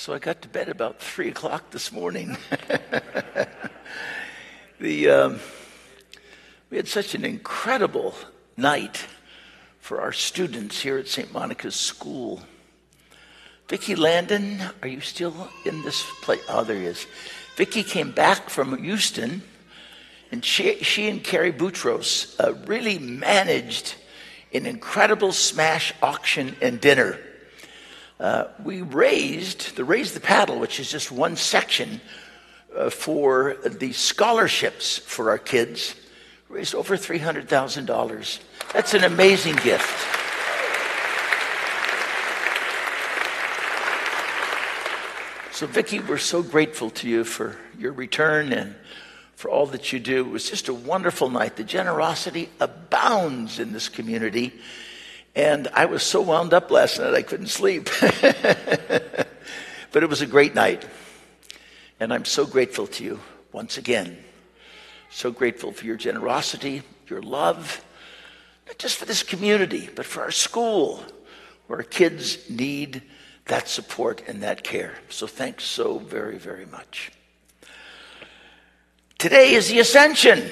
so I got to bed about three o'clock this morning. the um, we had such an incredible night for our students here at St. Monica's School. Vicki Landon, are you still in this place? Oh, there he is. Vicki came back from Houston, and she, she and Carrie Boutros uh, really managed an incredible smash auction and dinner. Uh, we raised the Raise the Paddle, which is just one section uh, for the scholarships for our kids, raised over $300,000. That's an amazing gift. So, Vicki, we're so grateful to you for your return and for all that you do. It was just a wonderful night. The generosity abounds in this community. And I was so wound up last night I couldn't sleep. but it was a great night. And I'm so grateful to you once again. So grateful for your generosity, your love, not just for this community, but for our school, where our kids need that support and that care. So thanks so very, very much. Today is the Ascension.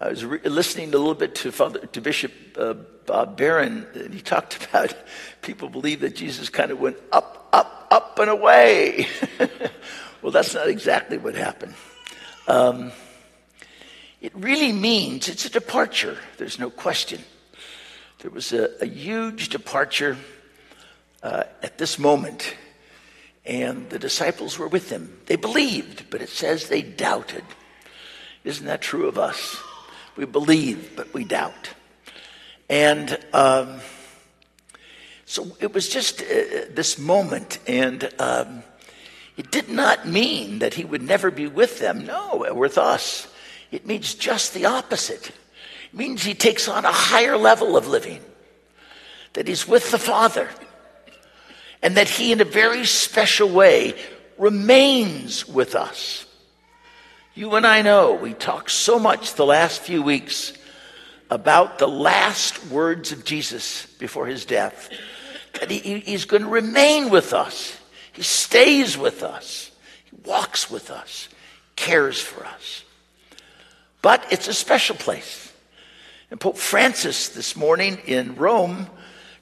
I was re- listening a little bit to Father, to Bishop uh, Bob Barron, and he talked about people believe that Jesus kind of went up, up, up and away. well, that's not exactly what happened. Um, it really means it's a departure. There's no question. There was a, a huge departure uh, at this moment. And the disciples were with him. They believed, but it says they doubted. Isn't that true of us? We believe, but we doubt. And um, so it was just uh, this moment, and um, it did not mean that he would never be with them. No, with us. It means just the opposite. It means he takes on a higher level of living, that he's with the Father and that He, in a very special way, remains with us. You and I know we talked so much the last few weeks about the last words of Jesus before his death that he, he's going to remain with us. He stays with us. He walks with us, cares for us. But it's a special place. And Pope Francis this morning in Rome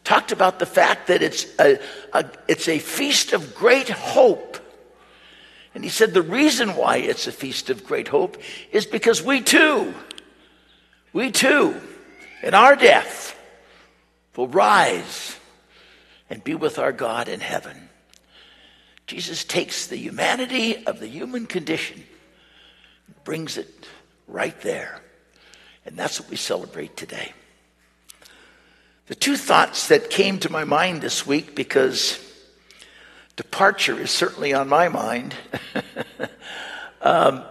talked about the fact that it's a, a, it's a feast of great hope. And he said the reason why it's a feast of great hope is because we too, we too, in our death, will rise and be with our God in heaven. Jesus takes the humanity of the human condition, brings it right there. And that's what we celebrate today. The two thoughts that came to my mind this week, because departure is certainly on my mind, um,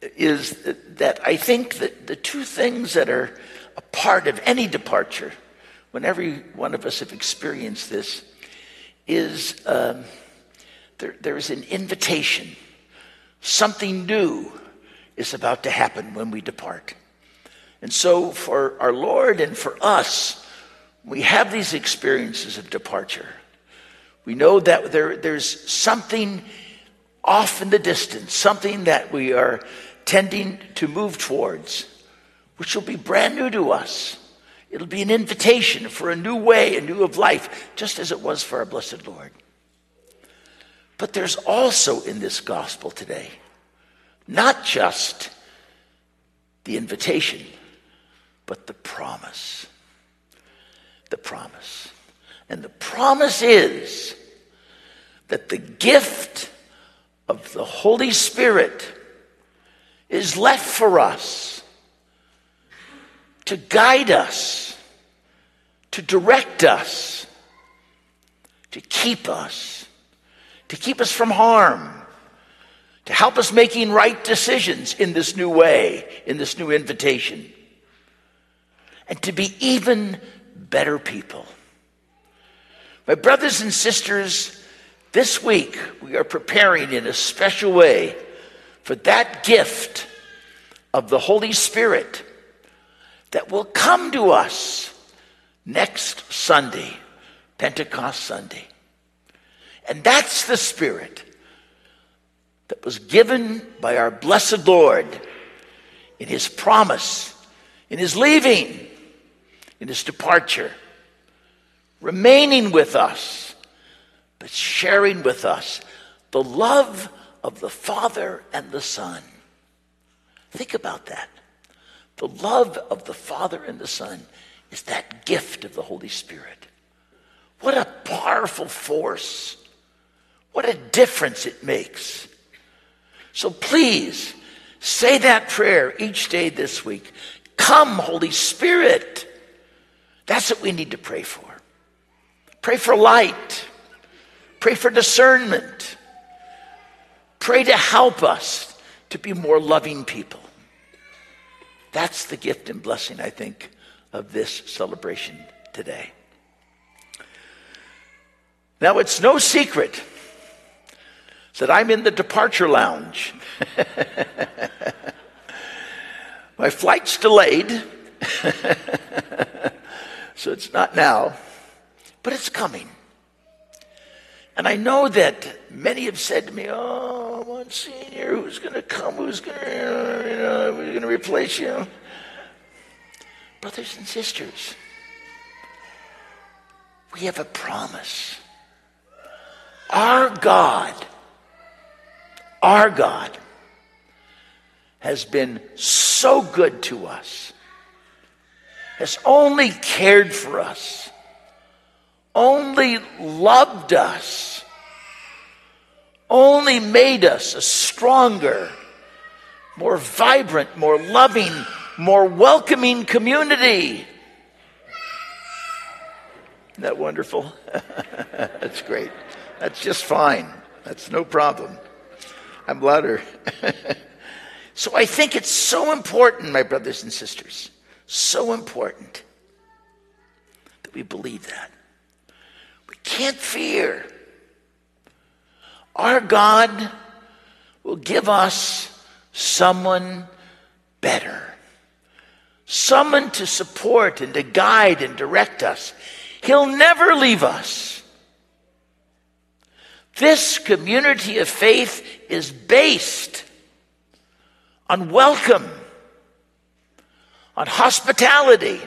is that I think that the two things that are a part of any departure, when every one of us have experienced this, is um, there, there's an invitation. Something new is about to happen when we depart. And so, for our Lord and for us, we have these experiences of departure. We know that there, there's something off in the distance, something that we are tending to move towards, which will be brand new to us. It'll be an invitation for a new way, a new of life, just as it was for our blessed Lord. But there's also in this gospel today not just the invitation, but the promise. The promise. And the promise is that the gift of the Holy Spirit is left for us to guide us, to direct us, to keep us, to keep us from harm, to help us making right decisions in this new way, in this new invitation and to be even better people. My brothers and sisters, this week we are preparing in a special way for that gift of the Holy Spirit that will come to us next Sunday, Pentecost Sunday. And that's the Spirit that was given by our blessed Lord in His promise, in His leaving, in His departure, remaining with us, but sharing with us the love of the Father and the Son. Think about that. The love of the Father and the Son is that gift of the Holy Spirit. What a powerful force. What a difference it makes. So please say that prayer each day this week. Come, Holy Spirit. That's what we need to pray for. Pray for light. Pray for discernment. Pray to help us to be more loving people. That's the gift and blessing, I think, of this celebration today. Now, it's no secret that I'm in the departure lounge. My flight's delayed, so it's not now, but it's coming. And I know that many have said to me, Oh, Monsignor, who's going to come? Who's going to, you know, going to replace you? Brothers and sisters, we have a promise. Our God, our God has been so good to us, has only cared for us, only loved us, only made us a stronger, more vibrant, more loving, more welcoming community. Isn't that wonderful? That's great. That's just fine. That's no problem. I'm louder. so I think it's so important, my brothers and sisters, so important that we believe that. Can't fear. Our God will give us someone better, someone to support and to guide and direct us. He'll never leave us. This community of faith is based on welcome, on hospitality.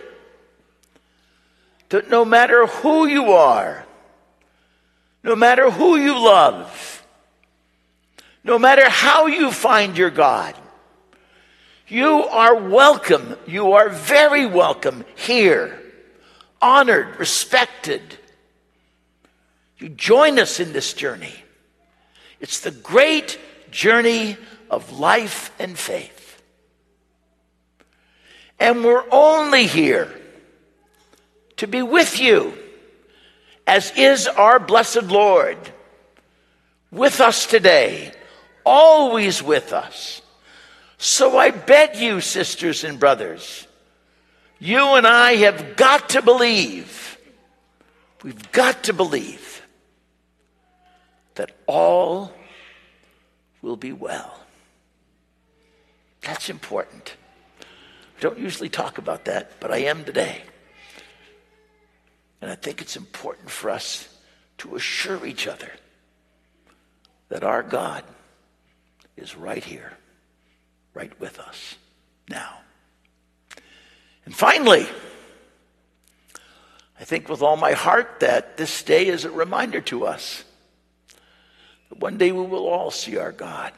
That no matter who you are, no matter who you love, no matter how you find your God, you are welcome. You are very welcome here, honored, respected you join us in this journey. It's the great journey of life and faith. And we're only here to be with you, as is our blessed Lord, with us today, always with us. So I beg you, sisters and brothers, you and I have got to believe. We've got to believe that all will be well. That's important. I don't usually talk about that, but I am today. And I think it's important for us to assure each other that our God is right here, right with us now. And finally, I think with all my heart that this day is a reminder to us that one day we will all see our God.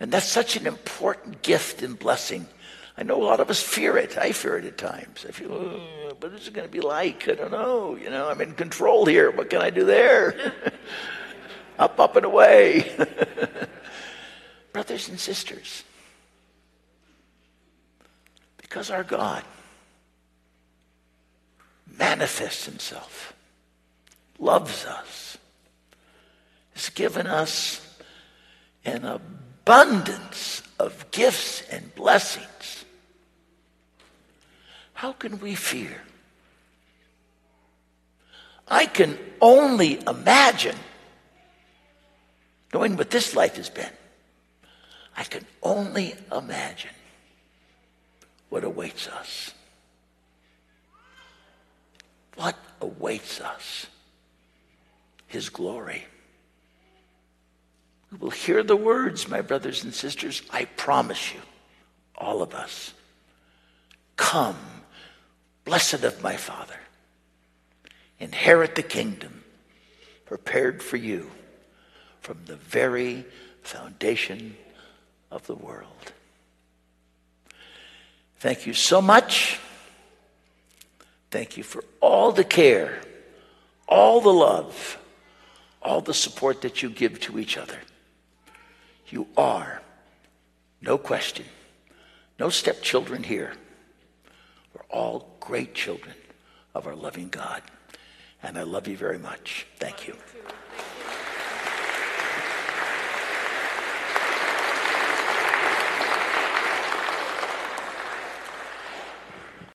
And that's such an important gift and blessing. I know a lot of us fear it. I fear it at times. I feel, oh, what is it going to be like? I don't know. You know, I'm in control here. What can I do there? up, up, and away. Brothers and sisters, because our God manifests himself, loves us, has given us an abundance of gifts and blessings. How can we fear? I can only imagine, knowing what this life has been, I can only imagine what awaits us. What awaits us his glory. We will hear the words, my brothers and sisters, I promise you, all of us. Come, blessed of my Father, inherit the kingdom prepared for you from the very foundation of the world. Thank you so much. Thank you for all the care, all the love, all the support that you give to each other. You are, no question, no stepchildren here. All great children of our loving God. And I love you very much. Thank you.